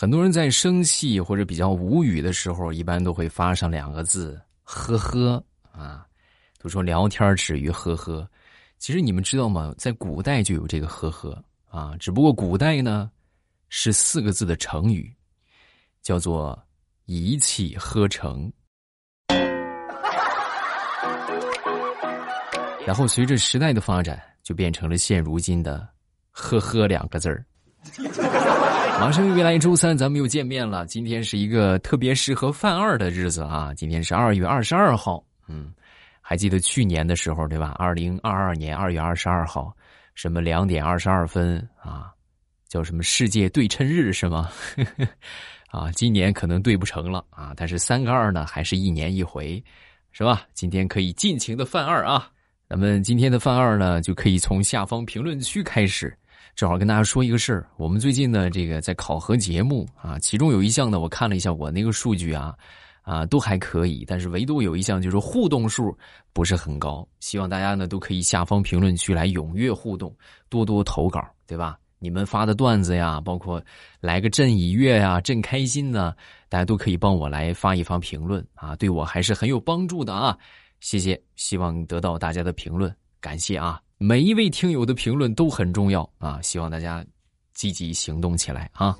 很多人在生气或者比较无语的时候，一般都会发上两个字“呵呵”啊。都说聊天止于呵呵，其实你们知道吗？在古代就有这个“呵呵”啊，只不过古代呢是四个字的成语，叫做“一气呵成”。然后随着时代的发展，就变成了现如今的“呵呵”两个字儿。马上又来周三，咱们又见面了。今天是一个特别适合犯二的日子啊！今天是二月二十二号，嗯，还记得去年的时候对吧？二零二二年二月二十二号，什么两点二十二分啊？叫什么世界对称日是吗？啊，今年可能对不成了啊！但是三个二呢，还是一年一回，是吧？今天可以尽情的犯二啊！咱们今天的犯二呢，就可以从下方评论区开始。正好跟大家说一个事儿，我们最近呢，这个在考核节目啊，其中有一项呢，我看了一下我那个数据啊，啊都还可以，但是唯独有一项就是互动数不是很高。希望大家呢都可以下方评论区来踊跃互动，多多投稿，对吧？你们发的段子呀，包括来个朕已阅呀，朕开心呢，大家都可以帮我来发一发评论啊，对我还是很有帮助的啊，谢谢，希望得到大家的评论，感谢啊。每一位听友的评论都很重要啊！希望大家积极行动起来啊！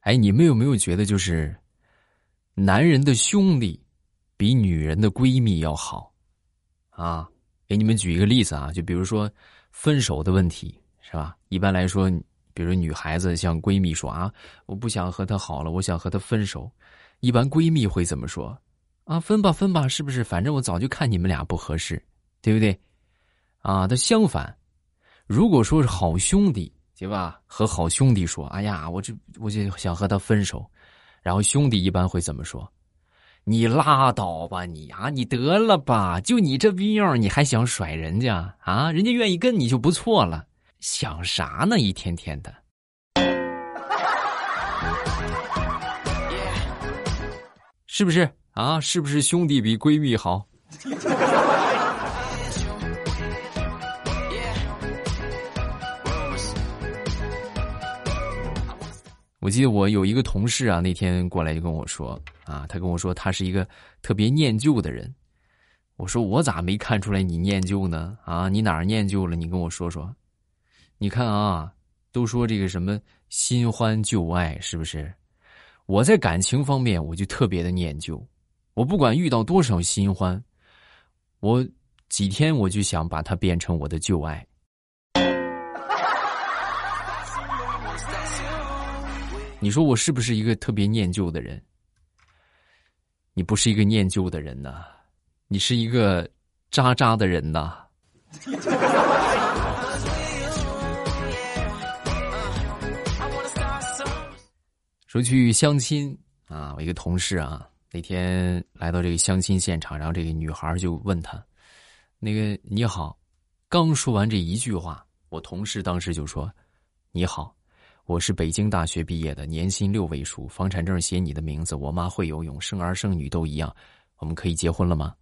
哎，你们有没有觉得，就是男人的兄弟比女人的闺蜜要好啊？给你们举一个例子啊，就比如说分手的问题，是吧？一般来说，比如女孩子向闺蜜说啊，我不想和他好了，我想和他分手。一般闺蜜会怎么说？啊，分吧分吧，是不是？反正我早就看你们俩不合适，对不对？啊，他相反，如果说是好兄弟，对吧？和好兄弟说，哎呀，我这我就想和他分手，然后兄弟一般会怎么说？你拉倒吧，你啊，你得了吧，就你这逼样，你还想甩人家啊？人家愿意跟你就不错了，想啥呢？一天天的。是不是啊？是不是兄弟比闺蜜好？我记得我有一个同事啊，那天过来就跟我说啊，他跟我说他是一个特别念旧的人。我说我咋没看出来你念旧呢？啊，你哪儿念旧了？你跟我说说。你看啊，都说这个什么新欢旧爱，是不是？我在感情方面，我就特别的念旧。我不管遇到多少新欢，我几天我就想把它变成我的旧爱。你说我是不是一个特别念旧的人？你不是一个念旧的人呐，你是一个渣渣的人呐。说去相亲啊，我一个同事啊，那天来到这个相亲现场，然后这个女孩就问他：“那个你好。”刚说完这一句话，我同事当时就说：“你好，我是北京大学毕业的，年薪六位数，房产证写你的名字，我妈会游泳，生儿生女都一样，我们可以结婚了吗？”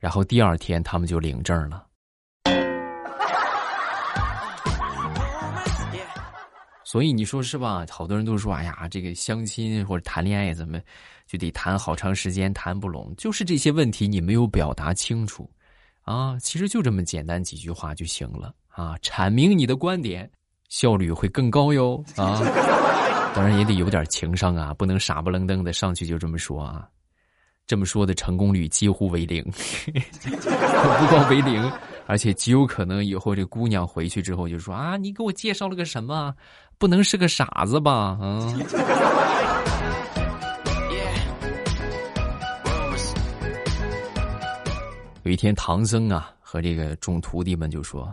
然后第二天他们就领证了。所以你说是吧？好多人都说：“哎呀，这个相亲或者谈恋爱怎么就得谈好长时间，谈不拢，就是这些问题你没有表达清楚啊。其实就这么简单几句话就行了啊，阐明你的观点，效率会更高哟啊。当然也得有点情商啊，不能傻不愣登的上去就这么说啊。这么说的成功率几乎为零，不光为零，而且极有可能以后这姑娘回去之后就说：啊，你给我介绍了个什么？”不能是个傻子吧？嗯！有一天，唐僧啊和这个众徒弟们就说：“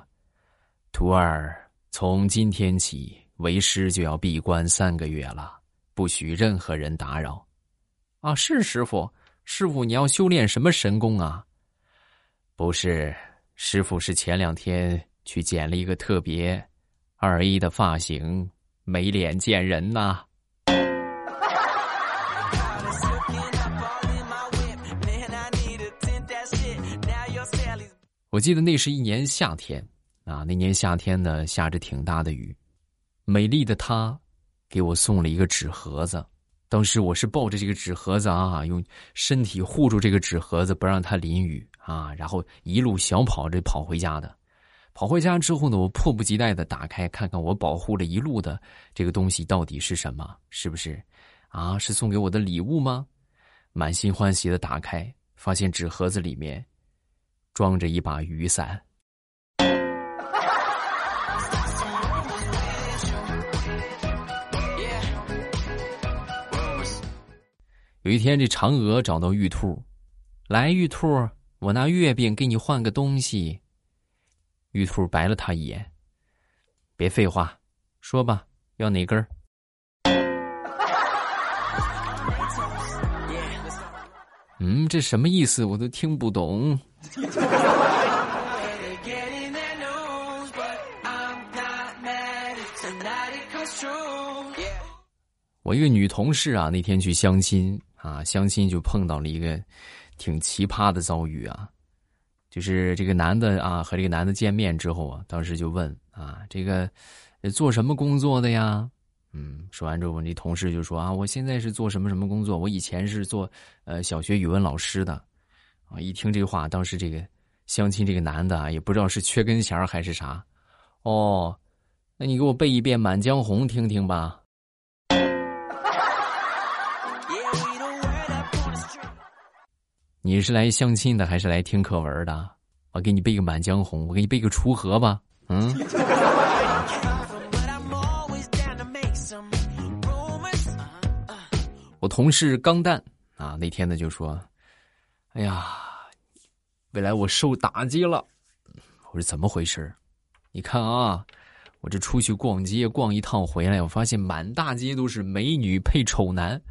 徒儿，从今天起，为师就要闭关三个月了，不许任何人打扰。”啊，是师傅，师傅你要修炼什么神功啊？不是，师傅是前两天去剪了一个特别二 A 的发型。没脸见人呐！我记得那是一年夏天啊，那年夏天呢下着挺大的雨，美丽的她给我送了一个纸盒子。当时我是抱着这个纸盒子啊，用身体护住这个纸盒子，不让它淋雨啊，然后一路小跑着跑回家的。跑回家之后呢，我迫不及待的打开看看我保护了一路的这个东西到底是什么？是不是啊？是送给我的礼物吗？满心欢喜的打开，发现纸盒子里面装着一把雨伞。有一天，这嫦娥找到玉兔，来，玉兔，我拿月饼给你换个东西。玉兔白了他一眼，别废话，说吧，要哪根儿？嗯，这什么意思？我都听不懂。我一个女同事啊，那天去相亲。啊，相亲就碰到了一个挺奇葩的遭遇啊，就是这个男的啊和这个男的见面之后啊，当时就问啊，这个做什么工作的呀？嗯，说完之后，我那同事就说啊，我现在是做什么什么工作？我以前是做呃小学语文老师的。啊，一听这话，当时这个相亲这个男的啊，也不知道是缺根弦还是啥。哦，那你给我背一遍《满江红》听听吧。你是来相亲的还是来听课文的？我给你背个《满江红》，我给你背个《锄禾》吧。嗯。我同事钢蛋啊，那天呢就说：“哎呀，未来我受打击了。”我说：“怎么回事？你看啊，我这出去逛街逛一趟回来，我发现满大街都是美女配丑男，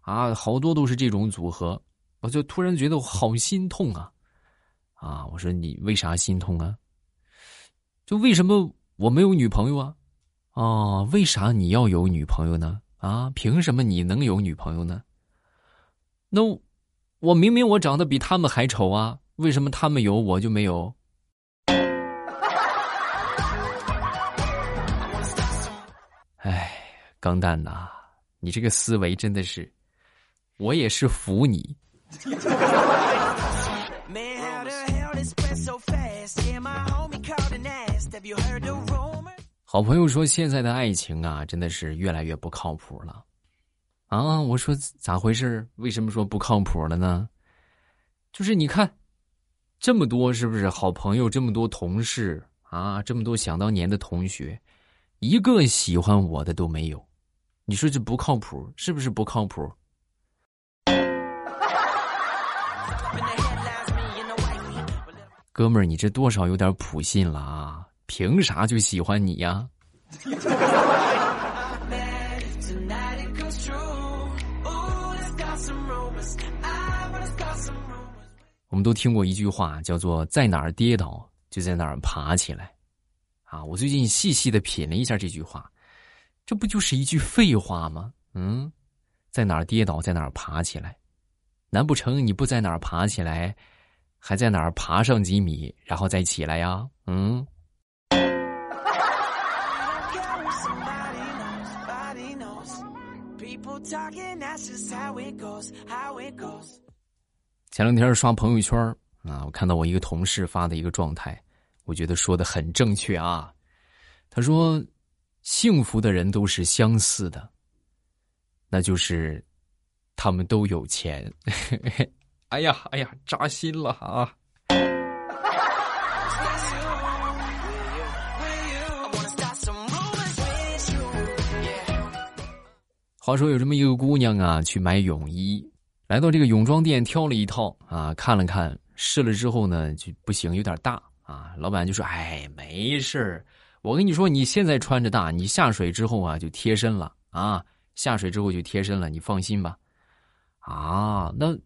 啊，好多都是这种组合。”我就突然觉得我好心痛啊，啊！我说你为啥心痛啊？就为什么我没有女朋友啊？啊，为啥你要有女朋友呢？啊，凭什么你能有女朋友呢？那我明明我长得比他们还丑啊，为什么他们有我就没有？哎，钢蛋呐，你这个思维真的是，我也是服你。好朋友说：“现在的爱情啊，真的是越来越不靠谱了。”啊，我说咋回事？为什么说不靠谱了呢？就是你看，这么多是不是好朋友？这么多同事啊，这么多想当年的同学，一个喜欢我的都没有。你说这不靠谱，是不是不靠谱？哥们儿，你这多少有点普信了啊？凭啥就喜欢你呀？我们都听过一句话，叫做“在哪儿跌倒，就在哪儿爬起来”。啊，我最近细细的品了一下这句话，这不就是一句废话吗？嗯，在哪儿跌倒，在哪儿爬起来。难不成你不在哪儿爬起来？还在哪儿爬上几米，然后再起来呀？嗯。前两天刷朋友圈啊，我看到我一个同事发的一个状态，我觉得说的很正确啊。他说：“幸福的人都是相似的，那就是他们都有钱。”哎呀，哎呀，扎心了啊！话说有这么一个姑娘啊，去买泳衣，来到这个泳装店挑了一套啊，看了看，试了之后呢，就不行，有点大啊。老板就说：“哎，没事我跟你说，你现在穿着大，你下水之后啊就贴身了啊，下水之后就贴身了，你放心吧。”啊，那。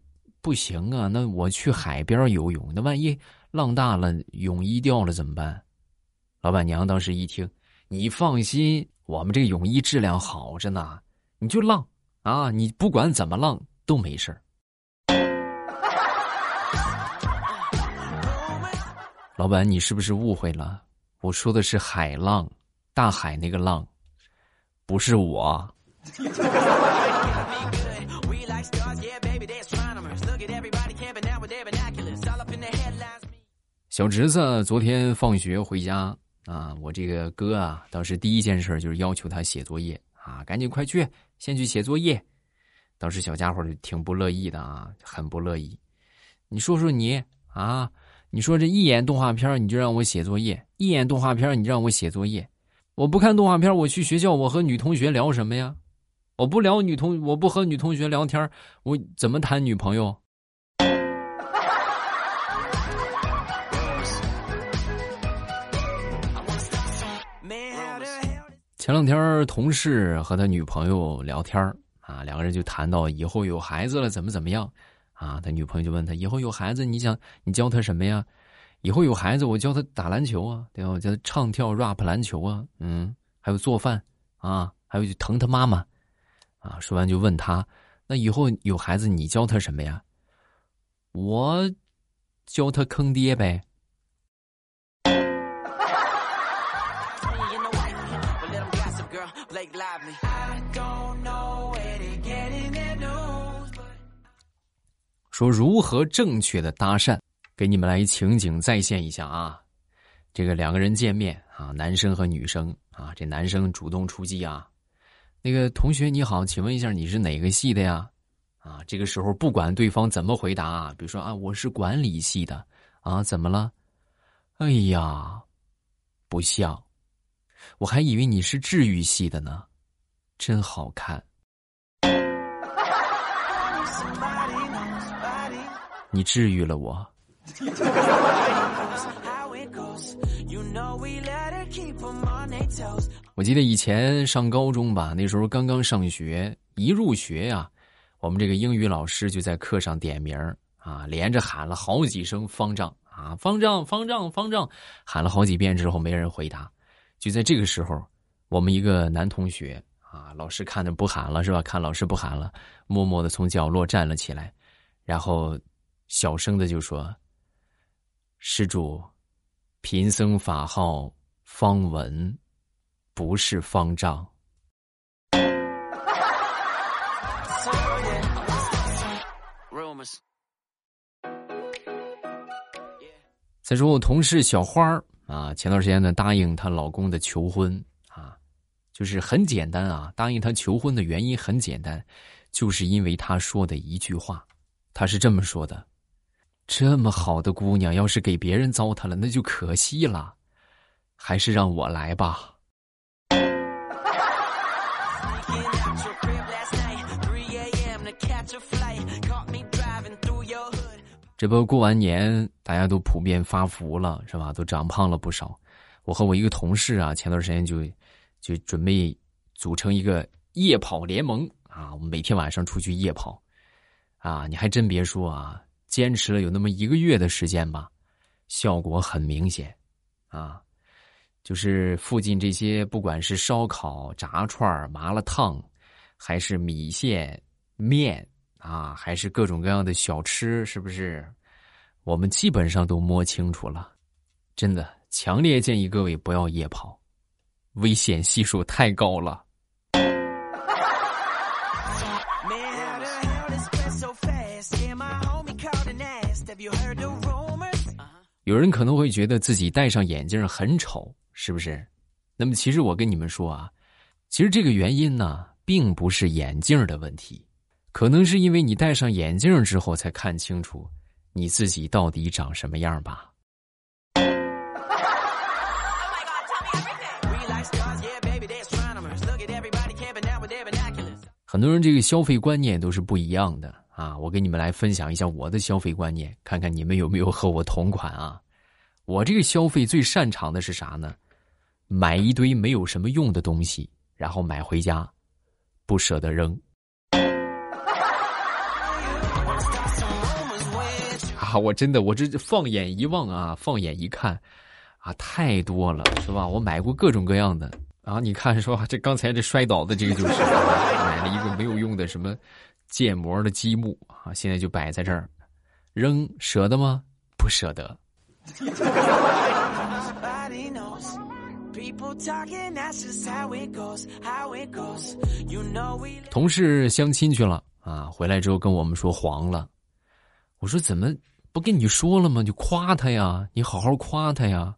不行啊，那我去海边游泳，那万一浪大了，泳衣掉了怎么办？老板娘当时一听，你放心，我们这个泳衣质量好着呢，你就浪啊，你不管怎么浪都没事老板，你是不是误会了？我说的是海浪，大海那个浪，不是我。小侄子昨天放学回家啊，我这个哥啊，当时第一件事就是要求他写作业啊，赶紧快去，先去写作业。当时小家伙就挺不乐意的啊，很不乐意。你说说你啊，你说这一眼动画片你就让我写作业，一眼动画片你让我写作业，我不看动画片我去学校我和女同学聊什么呀？我不聊女同，我不和女同学聊天我怎么谈女朋友？前两天同事和他女朋友聊天啊，两个人就谈到以后有孩子了怎么怎么样啊？他女朋友就问他：以后有孩子你想你教他什么呀？以后有孩子我教他打篮球啊，对吧？我教他唱跳 rap 篮球啊，嗯，还有做饭啊，还有就疼他妈妈。啊！说完就问他：“那以后有孩子，你教他什么呀？”我教他坑爹呗。说如何正确的搭讪，给你们来情景再现一下啊！这个两个人见面啊，男生和女生啊，这男生主动出击啊。那个同学你好，请问一下你是哪个系的呀？啊，这个时候不管对方怎么回答啊，比如说啊我是管理系的啊，怎么了？哎呀，不像，我还以为你是治愈系的呢，真好看。你治愈了我。我记得以前上高中吧，那时候刚刚上学，一入学呀，我们这个英语老师就在课上点名啊，连着喊了好几声“方丈”啊，“方丈，方丈，方丈”，喊了好几遍之后，没人回答。就在这个时候，我们一个男同学啊，老师看着不喊了是吧？看老师不喊了，默默的从角落站了起来，然后小声的就说：“施主，贫僧法号方文。”不是方丈。再说我同事小花儿啊，前段时间呢答应她老公的求婚啊，就是很简单啊，答应他求婚的原因很简单，就是因为他说的一句话，他是这么说的：这么好的姑娘，要是给别人糟蹋了，那就可惜了，还是让我来吧。这不过完年，大家都普遍发福了，是吧？都长胖了不少。我和我一个同事啊，前段时间就就准备组成一个夜跑联盟啊，我们每天晚上出去夜跑啊。你还真别说啊，坚持了有那么一个月的时间吧，效果很明显啊。就是附近这些，不管是烧烤、炸串、麻辣烫，还是米线、面。啊，还是各种各样的小吃，是不是？我们基本上都摸清楚了，真的，强烈建议各位不要夜跑，危险系数太高了。有人可能会觉得自己戴上眼镜很丑，是不是？那么，其实我跟你们说啊，其实这个原因呢，并不是眼镜的问题。可能是因为你戴上眼镜之后才看清楚你自己到底长什么样吧。很多人这个消费观念都是不一样的啊！我给你们来分享一下我的消费观念，看看你们有没有和我同款啊？我这个消费最擅长的是啥呢？买一堆没有什么用的东西，然后买回家，不舍得扔。啊，我真的，我这放眼一望啊，放眼一看，啊，太多了，是吧？我买过各种各样的啊，你看，是吧？这刚才这摔倒的这个就是买了一个没有用的什么建模的积木啊，现在就摆在这儿，扔舍得吗？不舍得。同事相亲去了啊，回来之后跟我们说黄了。我说怎么不跟你说了吗？就夸他呀，你好好夸他呀。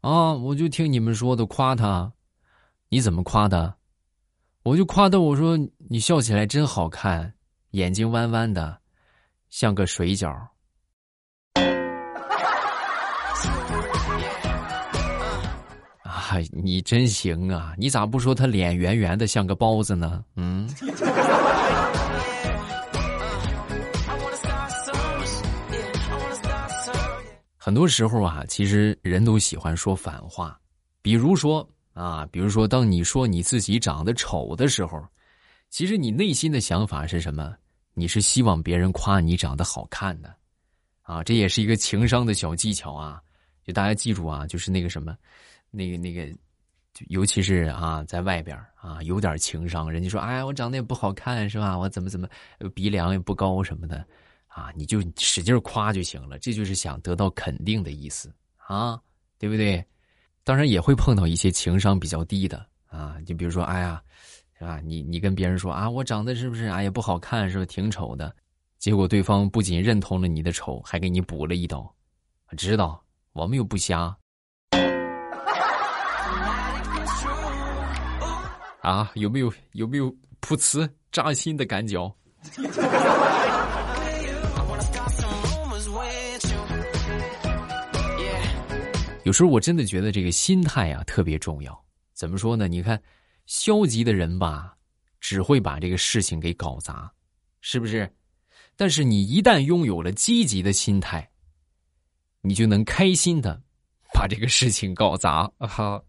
啊，我就听你们说的夸他，你怎么夸的？我就夸他，我说你笑起来真好看，眼睛弯弯的，像个水饺。啊，你真行啊！你咋不说他脸圆圆的像个包子呢？嗯。很多时候啊，其实人都喜欢说反话，比如说啊，比如说，当你说你自己长得丑的时候，其实你内心的想法是什么？你是希望别人夸你长得好看的，啊，这也是一个情商的小技巧啊。就大家记住啊，就是那个什么，那个那个，尤其是啊，在外边啊，有点情商，人家说，哎，我长得也不好看，是吧？我怎么怎么鼻梁也不高什么的。啊，你就使劲夸就行了，这就是想得到肯定的意思啊，对不对？当然也会碰到一些情商比较低的啊，就比如说，哎呀，是吧？你你跟别人说啊，我长得是不是哎呀不好看，是不是挺丑的？结果对方不仅认同了你的丑，还给你补了一刀。知道我们又不瞎啊？有没有有没有噗呲扎心的感觉？有时候我真的觉得这个心态啊特别重要。怎么说呢？你看，消极的人吧，只会把这个事情给搞砸，是不是？但是你一旦拥有了积极的心态，你就能开心的把这个事情搞砸。哈。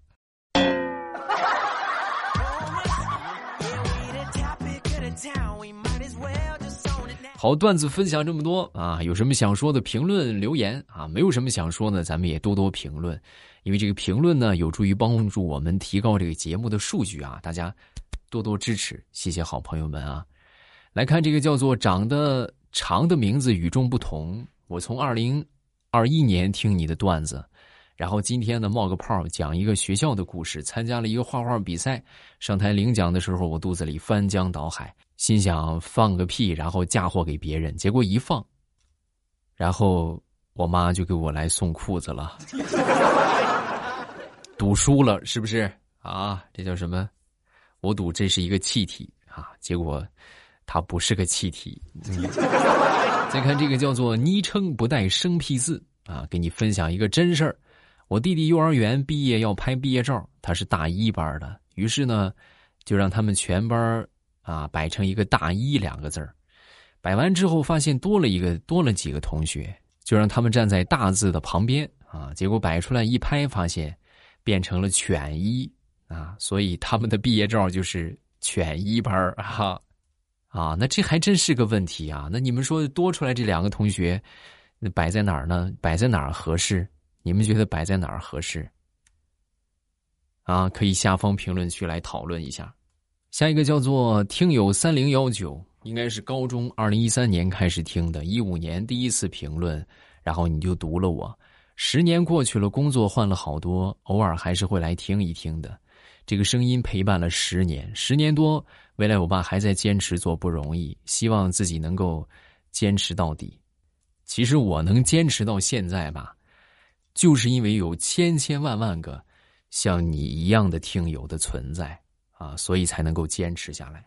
好，段子分享这么多啊，有什么想说的评论留言啊？没有什么想说的，咱们也多多评论，因为这个评论呢，有助于帮助我们提高这个节目的数据啊！大家多多支持，谢谢好朋友们啊！来看这个叫做“长得长的名字与众不同”，我从二零二一年听你的段子。然后今天呢，冒个泡讲一个学校的故事。参加了一个画画比赛，上台领奖的时候，我肚子里翻江倒海，心想放个屁，然后嫁祸给别人。结果一放，然后我妈就给我来送裤子了。赌输了是不是啊？这叫什么？我赌这是一个气体啊，结果它不是个气体。再看这个叫做昵称不带生僻字啊，给你分享一个真事儿。我弟弟幼儿园毕业要拍毕业照，他是大一班的，于是呢，就让他们全班啊摆成一个“大一”两个字儿。摆完之后，发现多了一个，多了几个同学，就让他们站在大字的旁边啊。结果摆出来一拍，发现变成了“犬一”啊，所以他们的毕业照就是“犬一班”哈啊。那这还真是个问题啊。那你们说多出来这两个同学，摆在哪儿呢？摆在哪儿合适？你们觉得摆在哪儿合适？啊，可以下方评论区来讨论一下。下一个叫做听友三零幺九，应该是高中二零一三年开始听的，一五年第一次评论，然后你就读了我。十年过去了，工作换了好多，偶尔还是会来听一听的。这个声音陪伴了十年，十年多，未来我爸还在坚持做，不容易。希望自己能够坚持到底。其实我能坚持到现在吧。就是因为有千千万万个像你一样的听友的存在啊，所以才能够坚持下来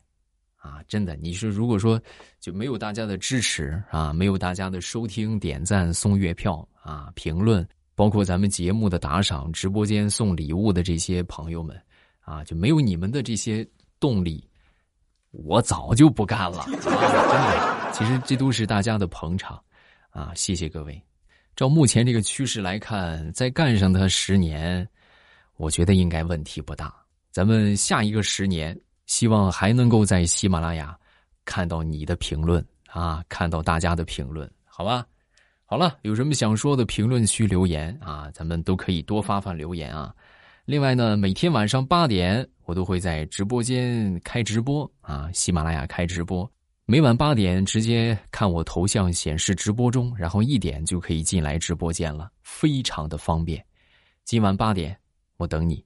啊！真的，你说如果说就没有大家的支持啊，没有大家的收听、点赞、送月票啊、评论，包括咱们节目的打赏、直播间送礼物的这些朋友们啊，就没有你们的这些动力，我早就不干了！真的，其实这都是大家的捧场啊，谢谢各位。照目前这个趋势来看，再干上它十年，我觉得应该问题不大。咱们下一个十年，希望还能够在喜马拉雅看到你的评论啊，看到大家的评论，好吧？好了，有什么想说的，评论区留言啊，咱们都可以多发发留言啊。另外呢，每天晚上八点，我都会在直播间开直播啊，喜马拉雅开直播。每晚八点直接看我头像显示直播中，然后一点就可以进来直播间了，非常的方便。今晚八点，我等你。